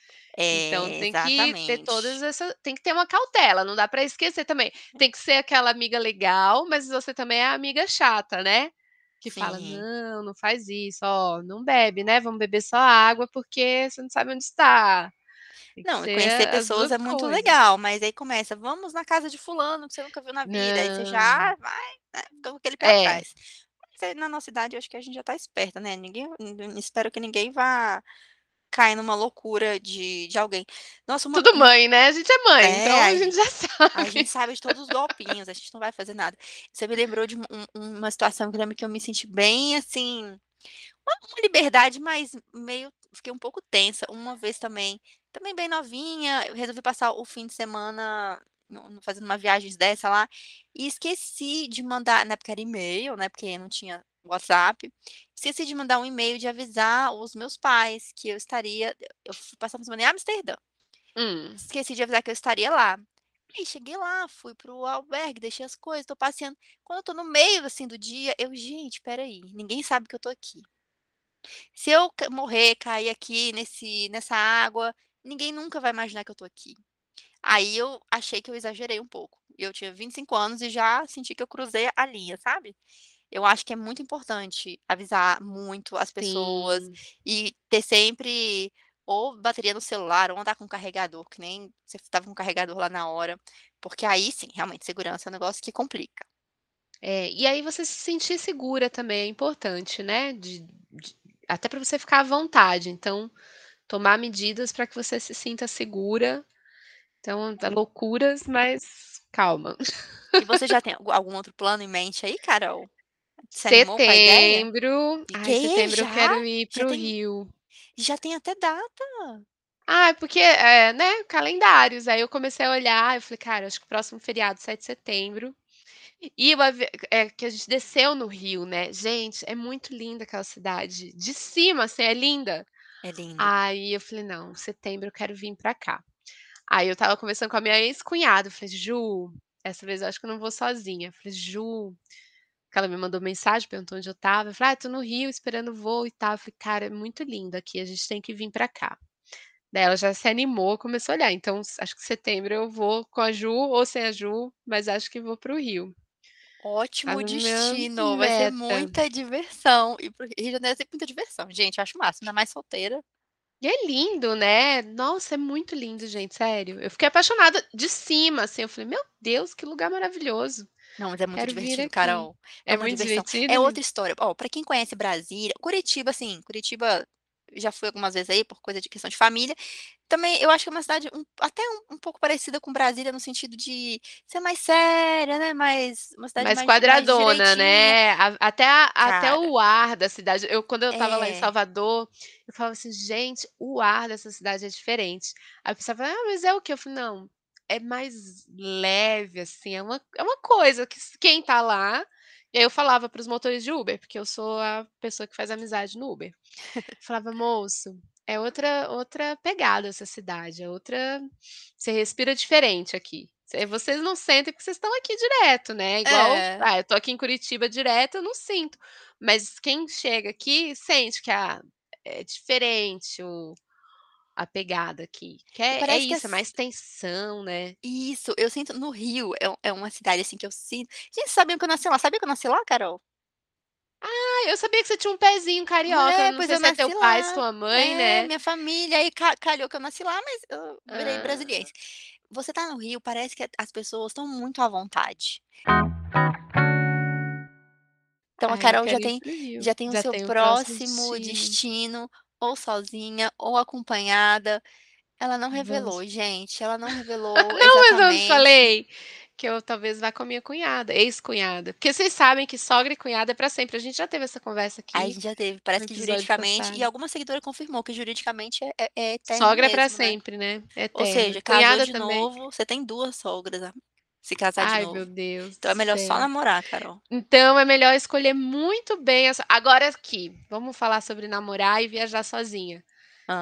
Speaker 2: Então
Speaker 1: É,
Speaker 2: tem que ter todas
Speaker 1: exatamente.
Speaker 2: essa tem que ter uma cautela, não dá pra esquecer também. Tem que ser aquela amiga legal, mas você também é a amiga chata, né, que fala:
Speaker 1: Sim.
Speaker 2: "Não, não faz isso, ó, não bebe, né, vamos beber só água, porque você não sabe onde está".
Speaker 1: Não, conhecer
Speaker 2: as
Speaker 1: pessoas
Speaker 2: 2
Speaker 1: é muito
Speaker 2: coisas.
Speaker 1: legal, mas aí começa: "Vamos na casa de fulano que você nunca viu na vida", aí você
Speaker 2: Não.
Speaker 1: já vai, né, com aquele pé
Speaker 2: É.
Speaker 1: atrás. Mas na nossa idade eu acho que a gente já tá esperta, né, ninguém espero que ninguém vá cair numa loucura de de alguém. Nossa, uma
Speaker 2: Tudo mãe, né, a gente é mãe,
Speaker 1: é,
Speaker 2: então
Speaker 1: a
Speaker 2: gente
Speaker 1: gen
Speaker 2: já
Speaker 1: a gente
Speaker 2: sabe.
Speaker 1: sabe de todos os golpinhos, a gente não vai fazer nada. Você me lembrou de um um uma situação que eu que eu me senti bem, assim, uma uma liberdade, mas meio fiquei um pouco tensa, uma vez também, também bem novinha, eu resolvi passar o fim de semana fazendo uma viagens dessa lá, e esqueci de mandar na época era e-mail, né, porque não tinha WhatsApp, esqueci de mandar um e-mail de avisar os meus pais que eu estaria eu fui passar de semana em Amsterdã.
Speaker 2: Hum.
Speaker 1: Esqueci de avisar que eu estaria lá. Aí cheguei lá, fui para o albergue, deixei as coisas, tô passeando, quando eu tô no meio, assim, do dia, eu: "Gente, espera aí, ninguém sabe que eu tô aqui". Se eu morrer, cair aqui nesse nessa água, ninguém nunca vai imaginar que eu tô aqui. Aí eu achei que eu exagerei um pouco, e eu tinha 25 anos e já senti que eu cruzei a linha, sabe. Eu acho que é muito importante avisar muito as pessoas
Speaker 2: Sim.
Speaker 1: e ter sempre ou bateria no celular ou andar com carregador, que nem você estava com carregador lá na hora, porque aí sim, realmente, segurança é um negócio que complica.
Speaker 2: É, e aí você se sentir segura também é importante, né, de de até pra você ficar à vontade, então, tomar medidas pra que você se sinta segura. Então, dá loucuras, mas calma.
Speaker 1: E você já *laughs* tem algu algum outro plano em mente aí, Carol?
Speaker 2: Setembro, ai, setembro eu
Speaker 1: Já?
Speaker 2: quero ir
Speaker 1: Já
Speaker 2: para o
Speaker 1: tem
Speaker 2: Rio.
Speaker 1: já tem até data?
Speaker 2: Ah, porque, eh, né, calendários, aí eu comecei a olhar, eu falei: "Cara, acho que o próximo feriado 7 de setembro", e avi é que a gente desceu no Rio, né, gente, é muito linda aquela cidade, de cima, assim, é linda.
Speaker 1: É lindo.
Speaker 2: Aí eu falei: "Não, setembro eu quero vim pra cá". Aí eu estava conversando com a minha ex-cunhada, eu falei: "Ju, essa vez eu acho que eu não vou sozinha", eu falei: "Ju", que ela me mandou mensagem, perguntou onde eu estava, eu falei: "Ah, tô no Rio esperando o voo e tal", eu falei: "Cara, é muito lindo aqui, a gente tem que vim pra cá". Daí ela já se animou, começou a olhar, então acho que setembro eu vou com a Ju ou sem a Ju, mas acho que vou para o Rio. Tá
Speaker 1: Ótimo
Speaker 2: minha
Speaker 1: destino, vai ser muita diversão, ir para o Rio de Janeiro é sempre muita diversão, gente, eu acho máximo, ainda mais solteira.
Speaker 2: E é lindo, né. Nossa, é muito lindo, gente, sério. Eu fiquei apaixonada de cima, assim, eu falei: "Meu Deus, que lugar maravilhoso.
Speaker 1: Não, mas é muito
Speaker 2: Quero
Speaker 1: divertido,
Speaker 2: aqui".
Speaker 1: Carol. É
Speaker 2: É muito
Speaker 1: diversão.
Speaker 2: divertido,
Speaker 1: É outra história. Ó, pra quem conhece Brasília Curitiba, assim, Curitiba já fui algumas vezes aí por coisa de questão de família. Também eu acho que é uma cidade um até um um pouco parecida com Brasília no sentido de ser mais séria, né, mais uma cidade
Speaker 2: Mais
Speaker 1: mais mais
Speaker 2: quadradona,
Speaker 1: direitinha.
Speaker 2: né. A até a até o ar da cidade eu quando eu estava lá em
Speaker 1: É.
Speaker 2: Salvador, eu falava assim: "Gente, o ar dessa cidade é diferente". Aí a pessoa fala: "Ah, mas é o quê?" Eu falei: "Não, é mais leve, assim, é uma é uma coisa que quem tá lá" e aí eu falava para os motores de Uber, porque eu sou a pessoa que faz amizade no Uber. Falava: "Moço, é outra outra pegada essa cidade, é outra você respira diferente aqui. Você vocês não sentem porque vocês estão aqui direto, né, igual
Speaker 1: É.
Speaker 2: ah, eu tô aqui em Curitiba direto, eu não sinto, mas quem chega aqui sente que, ah, é diferente o a pegada aqui, que é é
Speaker 1: parece que
Speaker 2: isso, é mais tensão, né".
Speaker 1: Isso, eu sinto no Rio é é uma cidade, assim, que eu sinto gente, sabia que eu nasci lá sabia que eu nasci lá, Carol?
Speaker 2: Ah, eu sabia que você tinha um pezinho carioca,
Speaker 1: É,
Speaker 2: não
Speaker 1: pois
Speaker 2: sei
Speaker 1: eu
Speaker 2: se é teu
Speaker 1: nasci
Speaker 2: pai,
Speaker 1: lá.
Speaker 2: tua mãe,
Speaker 1: É,
Speaker 2: né.
Speaker 1: minha família, aí ca calhou que eu nasci lá, mas eu virei
Speaker 2: Ah.
Speaker 1: brasiliense. Você tá no Rio, parece que as pessoas estão muito à vontade. Então a
Speaker 2: Ai, eu
Speaker 1: Carol já tem já tem o
Speaker 2: Já
Speaker 1: seu
Speaker 2: o próximo
Speaker 1: próximo
Speaker 2: destino.
Speaker 1: destino, ou sozinha ou acompanhada. Ela não revelou, gente, ela não revelou *laughs*
Speaker 2: Não, mas eu
Speaker 1: exatamente.
Speaker 2: falei que eu talvez vá com a minha cunhada, ex-cunhada, porque vocês sabem que sogra e cunhada é pra sempre, a gente já teve essa conversa
Speaker 1: A
Speaker 2: aqui
Speaker 1: gente já teve, parece que juridicamente e alguma seguidora confirmou que juridicamente é é eterno
Speaker 2: Sogra é
Speaker 1: mesmo, né.
Speaker 2: sempre, né,
Speaker 1: Ou
Speaker 2: eterno.
Speaker 1: seja, casou
Speaker 2: Cunhada
Speaker 1: de
Speaker 2: também.
Speaker 1: novo, você tem 2 sogras a se casar de
Speaker 2: Ai, meu
Speaker 1: novo.
Speaker 2: Deus
Speaker 1: Então é melhor só namorar, Carol.
Speaker 2: Então é melhor escolher muito bem a agora aqui, vamos falar sobre namorar e viajar sozinha.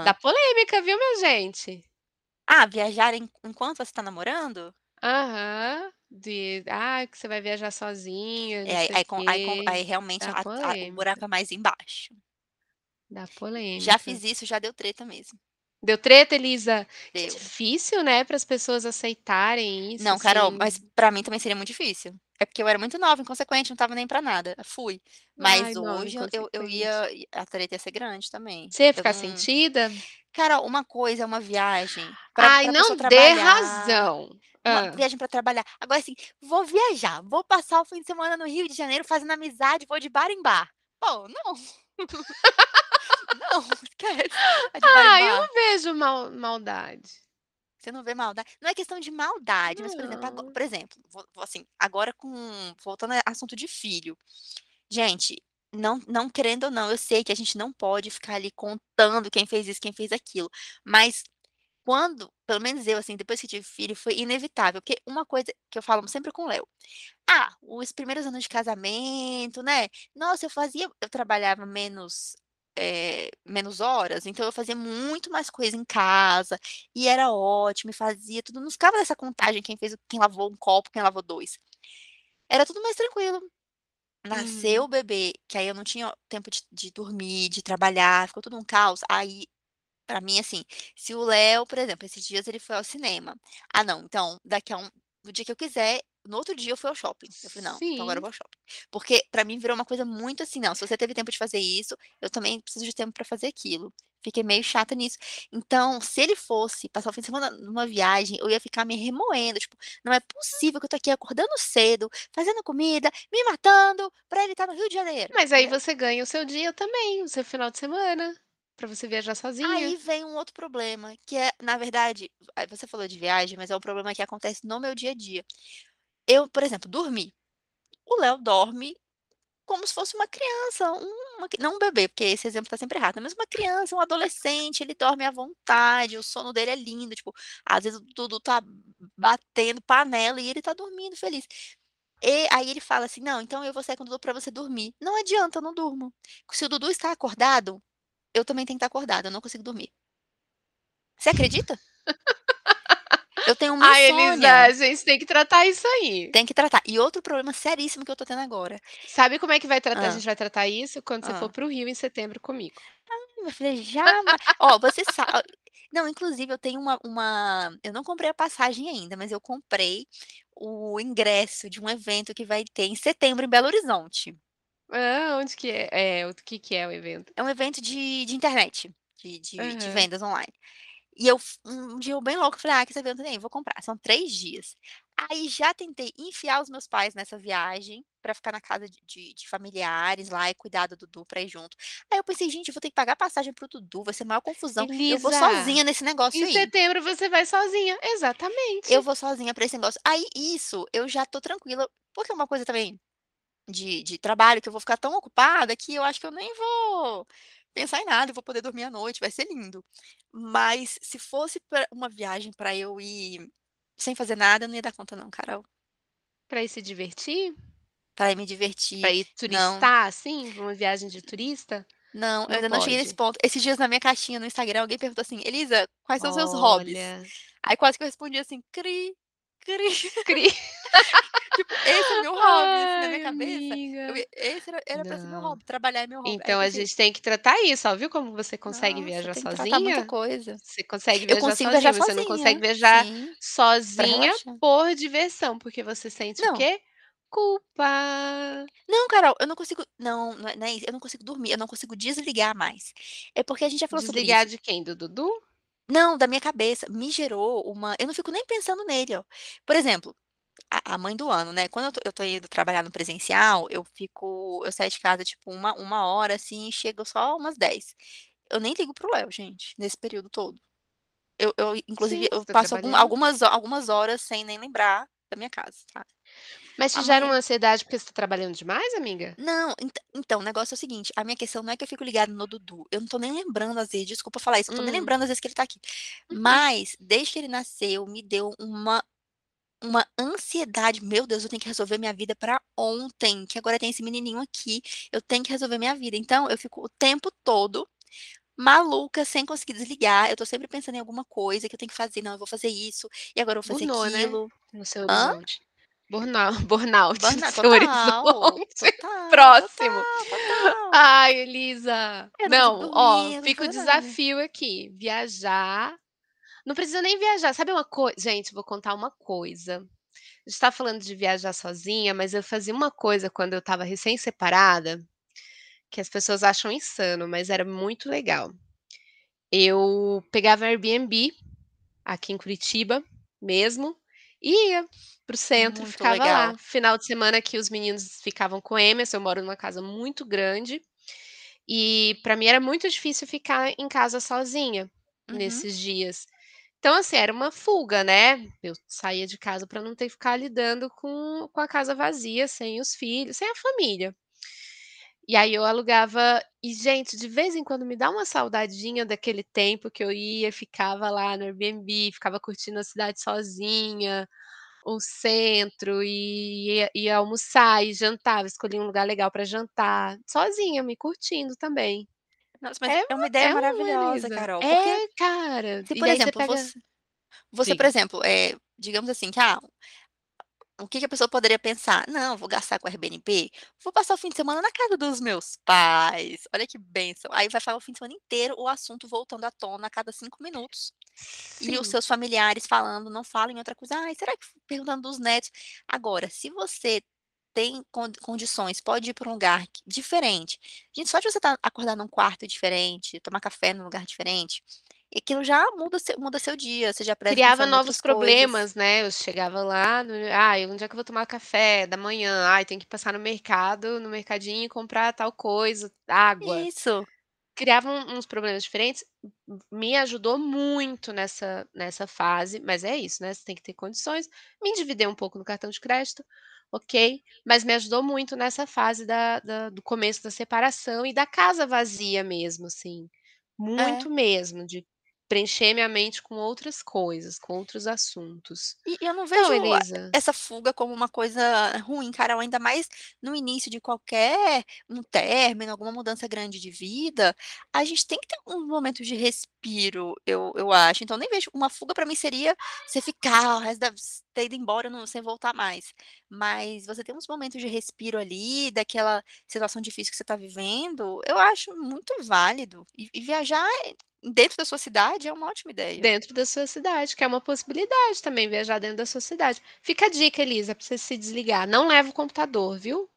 Speaker 2: Dá
Speaker 1: Hã.
Speaker 2: polêmica, viu, minha gente.
Speaker 1: Ah, viajar en enquanto você tá namorando?
Speaker 2: Aham. De "Ah, que você vai viajar sozinha,
Speaker 1: É, aí aí com aí com
Speaker 2: quê",
Speaker 1: aí realmente
Speaker 2: dá
Speaker 1: a a o buraco é mais embaixo.
Speaker 2: Dá
Speaker 1: Já
Speaker 2: polêmica.
Speaker 1: fiz isso, já deu treta mesmo.
Speaker 2: Deu treta, Elisa?
Speaker 1: Deu.
Speaker 2: difícil, né, para as pessoas aceitarem isso,
Speaker 1: Não, Carol,
Speaker 2: assim.
Speaker 1: mas pra mim também seria muito difícil. É porque eu era muito nova, inconsequente, não estava nem pra nada. Fui.
Speaker 2: Ai,
Speaker 1: Mas
Speaker 2: nova,
Speaker 1: hoje eu eu
Speaker 2: inconsequente.
Speaker 1: ia a treta ia ser grande também.
Speaker 2: Você ia
Speaker 1: Eu
Speaker 2: ficar
Speaker 1: não
Speaker 2: sentida?
Speaker 1: Carol, uma coisa é uma viagem pra
Speaker 2: Ai,
Speaker 1: pra
Speaker 2: não dê
Speaker 1: trabalhar,
Speaker 2: razão.
Speaker 1: uma
Speaker 2: Hã.
Speaker 1: viagem pra trabalhar. Agora, assim, vou viajar, vou passar o fim de semana no Rio de Janeiro fazendo amizade, vou de bar em bar. Pô, não. *laughs* *laughs* Não, esquece.
Speaker 2: Ah, eu não vejo mal maldade.
Speaker 1: Você não vê malda não é questão de maldade, mas, por exemplo, ago
Speaker 2: Não.
Speaker 1: por exemplo, assim, agora com voltando a assunto de filho. Gente, não não querendo ou não, eu sei que a gente não pode ficar ali contando quem fez isso, quem fez aquilo, mas quando pelo menos eu, assim, depois que tive filho, foi inevitável, porque uma coisa que eu falo sempre com o Léo: "Ah, os primeiros anos de casamento, né, nossa, eu fazia eu trabalhava menos, eh, menos horas, então eu fazia muito mais coisa em casa, e era ótimo, e fazia tudo, não ficava nessa contagem quem fez quem lavou um copo, quem lavou 2. Era tudo mais tranquilo. Nasceu
Speaker 2: Uhum.
Speaker 1: o bebê, que aí eu não tinha tempo de de dormir, de trabalhar, ficou tudo um caos, aí, pra mim, assim, se o Léo, por exemplo, esses dias ele foi ao cinema. "Ah não, então daqui a um no dia que eu quiser", no outro dia eu fui ao shopping. Eu falei: "Não, então agora eu
Speaker 2: Sim.
Speaker 1: vou ao shopping". Porque pra mim virou uma coisa muito assim: "Não, se você teve tempo de fazer isso, eu também preciso de tempo pra fazer aquilo". Fiquei meio chata nisso. Então, se ele fosse passar o fim de semana numa viagem, eu ia ficar me remoendo, tipo: "Não é possível que eu tô aqui acordando cedo, fazendo comida, me matando, pra ele estar no Rio de Janeiro",
Speaker 2: Mas aí você ganha o seu dia também, o seu final de semana, pra você viajar
Speaker 1: Aí
Speaker 2: sozinha.
Speaker 1: vem um outro problema, que é, na verdade, aí você falou de viagem, mas é um problema que acontece no meu dia a dia. Eu, por exemplo, dormir. O Léo dorme como se fosse uma criança, uma não um bebê, porque esse exemplo tá sempre errado, mas uma criança, um adolescente, ele dorme à vontade, o sono dele é lindo, tipo, às vezes o Dudu tá batendo panela e ele tá dormindo feliz. E aí ele fala assim: "Não, então eu vou sair com o Dudu pra você dormir". Não adianta, eu não durmo. Se o Dudu está acordado, eu também tenho que estar acordada, eu não consigo dormir. Você acredita? *laughs* Eu tenho uma
Speaker 2: Ai, Elisa,
Speaker 1: insônia.
Speaker 2: a gente tem que tratar isso aí.
Speaker 1: Tem que tratar. E outro problema seríssimo que eu tô tendo agora
Speaker 2: Sabe como é que vai tratar a
Speaker 1: Hã.
Speaker 2: gente vai tratar isso? Quando você for
Speaker 1: Hã.
Speaker 2: para o Rio em setembro comigo.
Speaker 1: Ai, minha filha, jamais ó, você sa ó não, inclusive eu tenho uma uma eu não comprei a passagem ainda, mas eu comprei o ingresso de um evento que vai ter em setembro em Belo Horizonte.
Speaker 2: Hã, onde que é? É, o que que é o evento?
Speaker 1: É um evento de de internet. de de de
Speaker 2: Aham.
Speaker 1: vendas online. E eu um dia eu bem louca, falei: "Ah, quer saber, não aí, vou comprar", são 3 dias. Aí já tentei enfiar os meus pais nessa viagem, pra ficar na casa de de de familiares lá e cuidar do Dudu pra ir junto. Aí eu pensei: "Gente, eu vou ter que pagar passagem para o Dudu, vai ser a maior confusão, eu vou
Speaker 2: Elisa,
Speaker 1: sozinha nesse negócio
Speaker 2: em
Speaker 1: aí".
Speaker 2: setembro você vai sozinha,
Speaker 1: Eu
Speaker 2: exatamente.
Speaker 1: vou sozinha pra esse negócio. Aí isso, eu já tô tranquila, porque é uma coisa também de de trabalho que eu vou ficar tão ocupada que eu acho que eu nem vou pensar em nada, eu vou poder dormir à noite, vai ser lindo. Mas se fosse uma viagem pra eu ir sem fazer nada, eu não ia dar conta não, Carol.
Speaker 2: Pra ir se divertir?
Speaker 1: Pra ir me divertir,
Speaker 2: Pra ir
Speaker 1: não.
Speaker 2: turistar, assim, pra uma viagem de turista?
Speaker 1: Não, eu
Speaker 2: Não
Speaker 1: ainda não cheguei nesse
Speaker 2: pode.
Speaker 1: ponto. Esses dias na minha caixinha no Instagram alguém perguntou assim: "Elisa, quais são os seus hobbies?". Aí quase que eu respondi assim: "Cri, cri".
Speaker 2: Cri *laughs*
Speaker 1: Tipo, esse é meu hobby, assim, na minha
Speaker 2: ai
Speaker 1: cabeça, eu esse era era pra ser meu hobby, trabalhar é meu hobby. Aí
Speaker 2: Então a gente tem que tratar isso, ó, viu como você consegue
Speaker 1: Nossa,
Speaker 2: viajar
Speaker 1: tratar muita
Speaker 2: sozinha?
Speaker 1: coisa.
Speaker 2: Você consegue
Speaker 1: Eu
Speaker 2: viajar
Speaker 1: consigo viajar
Speaker 2: sozinha, você não consegue
Speaker 1: sozinha,
Speaker 2: viajar
Speaker 1: sim,
Speaker 2: sozinha por diversão, porque você sente o
Speaker 1: Não.
Speaker 2: quê? Culpa.
Speaker 1: Não, Carol, eu não consigo não, não é não é isso, eu não consigo dormir, eu não consigo desligar mais. É porque a gente já falou sobre
Speaker 2: Desligar de quem? Do Dudu?
Speaker 1: Não, da minha cabeça, me gerou uma eu não fico nem pensando nele, ó. Por exemplo, a a mãe do ano, né, quando eu tô eu tô indo trabalhar no presencial, eu fico eu saio de casa tipo uma uma hora, assim, e chego só umas 10. Eu nem ligo para o Léo, gente, nesse período todo. Eu eu inclusive
Speaker 2: Sim,
Speaker 1: eu
Speaker 2: tá
Speaker 1: passo algum algumas algumas horas sem nem lembrar da minha casa, tá.
Speaker 2: Mas te gera uma ansiedade porque você tá trabalhando demais, amiga?
Speaker 1: Não, ent então, o negócio é o seguinte, a minha questão não é que eu fico ligada no Dudu, eu não tô nem lembrando às vezes, desculpa falar isso, eu não tô nem
Speaker 2: Hum.
Speaker 1: lembrando às vezes que ele tá aqui.
Speaker 2: Uhum.
Speaker 1: Mas, desde que ele nasceu, me deu uma uma ansiedade, "Meu Deus, eu tenho que resolver minha vida pra ontem, que agora tem esse menininho aqui, eu tenho que resolver minha vida". Então eu fico o tempo todo maluca, sem conseguir desligar, eu tô sempre pensando em alguma coisa que eu tenho que fazer, "Não, eu vou fazer isso, e agora eu vou fazer
Speaker 2: Burnout, né,
Speaker 1: aquilo".
Speaker 2: no seu horizonte. *laughs* Burnout no
Speaker 1: Burnout,
Speaker 2: seu
Speaker 1: total,
Speaker 2: horizonte *laughs*
Speaker 1: total,
Speaker 2: próximo.
Speaker 1: total.
Speaker 2: Ai, Elisa,
Speaker 1: Eu não
Speaker 2: não, ó,
Speaker 1: dormir,
Speaker 2: fica o desafio aqui, viajar não precisa nem viajar, sabe uma coi gente, vou contar uma coisa, a gente tá falando de viajar sozinha, mas eu fazia uma coisa quando eu estava recém-separada, que as pessoas acham insano, mas era muito legal. Eu pegava Airbnb, aqui em Curitiba mesmo, e ia para o centro,
Speaker 1: Muito
Speaker 2: ficava
Speaker 1: legal.
Speaker 2: lá. Final de semana que os meninos ficavam com Emerson, eu moro numa casa muito grande, e pra mim era muito difícil ficar em casa sozinha,
Speaker 1: Uhum.
Speaker 2: nesses dias. Então, assim, era uma fuga, né, eu saía de casa pra não ter que ficar lidando com com a casa vazia, sem os filhos, sem a família. E aí eu alugava e gente, de vez em quando me dá uma saudadinha daquele tempo que eu ia, ficava lá no Airbnb, ficava curtindo a cidade sozinha, o centro, e ia ia almoçar e jantava, escolhia um lugar legal pra jantar, sozinha, me curtindo também.
Speaker 1: Nossa, mas
Speaker 2: É
Speaker 1: é uma
Speaker 2: uma
Speaker 1: ideia
Speaker 2: é é,
Speaker 1: maravilhosa,
Speaker 2: Elisa?
Speaker 1: Carol, porque
Speaker 2: É, cara,
Speaker 1: se,
Speaker 2: e
Speaker 1: por
Speaker 2: você
Speaker 1: exemplo,
Speaker 2: pega
Speaker 1: você você, por exemplo, eh, digamos assim que, ah, o que que a pessoa poderia pensar? "Não, vou gastar com Airbnb, vou passar o fim de semana na casa dos meus pais, olha que bênção". Aí vai falar o fim de semana inteiro o assunto voltando à tona a cada 5 minutos, e os
Speaker 2: Sim.
Speaker 1: seus familiares falando, não falam em outra coisa, "Ai, será que" perguntando dos netos. Agora, se você tem con condições, pode ir pra um lugar diferente, gente, só de você estar acordar num quarto diferente, tomar café num lugar diferente, e aquilo já muda seu muda seu dia, você já
Speaker 2: Criava novos
Speaker 1: outras coisas.
Speaker 2: problemas, né, eu chegava lá no "Ai, onde é que eu vou tomar café da manhã? Ai, tenho que passar no mercado, no mercadinho e comprar tal coisa, água".
Speaker 1: Isso.
Speaker 2: Criava um uns problemas diferentes, me ajudou muito nessa nessa fase, mas é isso, né, você tem que ter condições, me endividei um pouco no cartão de crédito, ok, mas me ajudou muito nessa fase da da do começo da separação e da casa vazia mesmo, assim,
Speaker 1: É.
Speaker 2: muito mesmo, de preencher minha mente com outras coisas, com outros assuntos.
Speaker 1: E eu não
Speaker 2: Então,
Speaker 1: vejo
Speaker 2: Elisa
Speaker 1: essa fuga como uma coisa ruim, Carol, ainda mais no início de qualquer um término, alguma mudança grande de vida, a gente tem que ter um momento de respiro, eu eu acho, então nem vejo uma fuga pra mim seria você ficar o resto da ter ido embora não sem voltar mais. Mas você ter uns momentos de respiro ali, daquela situação difícil que você tá vivendo, eu acho muito válido, e e viajar dentro da sua cidade é uma ótima ideia.
Speaker 2: Dentro da sua cidade, que é uma possibilidade também, viajar dentro da sua cidade. Fica a dica, Elisa, pra você se desligar, não leva o computador, viu?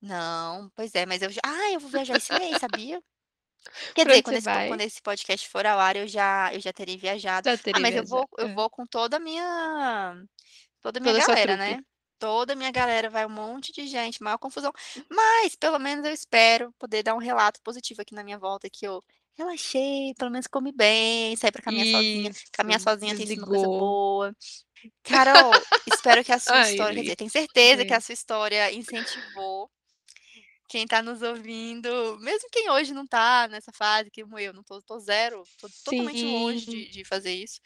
Speaker 1: Não, pois é, mas eu já ah, eu vou viajar esse mês, sabia? *laughs* Quer dizer, quando esse quando esse podcast for ao ar, eu já eu já terei viajado.
Speaker 2: Já
Speaker 1: Ah, mas eu
Speaker 2: viajado.
Speaker 1: vou eu
Speaker 2: Hã.
Speaker 1: vou com toda a minha toda a minha
Speaker 2: Toda
Speaker 1: galera, né. Toda a minha galera, vai um monte de gente, maior confusão. Mas, pelo menos eu espero poder dar um relato positivo aqui na minha volta, que eu relaxei, pelo menos comi bem, saí pra caminhar sozinha. Caminhar
Speaker 2: Isso,
Speaker 1: sozinha tem sido uma coisa boa. Carol, *laughs* espero que a sua
Speaker 2: Ai,
Speaker 1: história quer dizer, tenho certeza que a sua história incentivou quem tá nos ouvindo, mesmo quem hoje não tá nessa fase, como eu, não tô tô zero, tô totalmente longe
Speaker 2: Sim.
Speaker 1: de de fazer isso.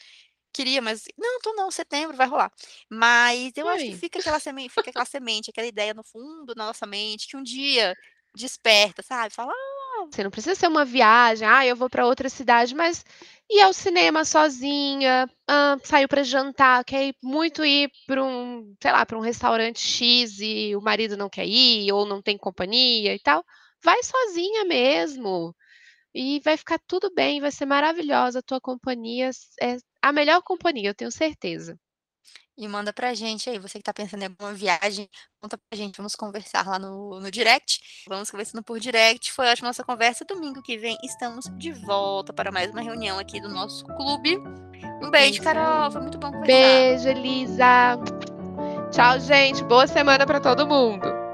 Speaker 1: Queria, mas não tô não, setembro vai rolar. Mas eu acho que fica aquela semen fica aquela semente, aquela ideia no fundo da nossa mente, que um dia desperta, sabe, fala: "Ah"
Speaker 2: Você não precisa ser uma viagem, "Ah, eu vou pra outra cidade", mas ir ao cinema sozinha, hã, saiu pra jantar, quer muito ir pra um, sei lá, pra um restaurante "X" e o marido não quer ir ou não tem companhia e tal, vai sozinha mesmo, e vai ficar tudo bem, vai ser maravilhosa a tua companhia, é a melhor companhia, eu tenho certeza.
Speaker 1: E manda pra gente aí, você que tá pensando em alguma viagem, conta pra gente, vamos conversar lá no no direct, vamos conversando por direct. Foi ótima nossa conversa, domingo que vem estamos de volta para mais uma reunião aqui do nosso clube. Um beijo. Carol, foi muito bom conversar.
Speaker 2: Beijo, Elisa. Tchau, gente, boa semana pra todo mundo.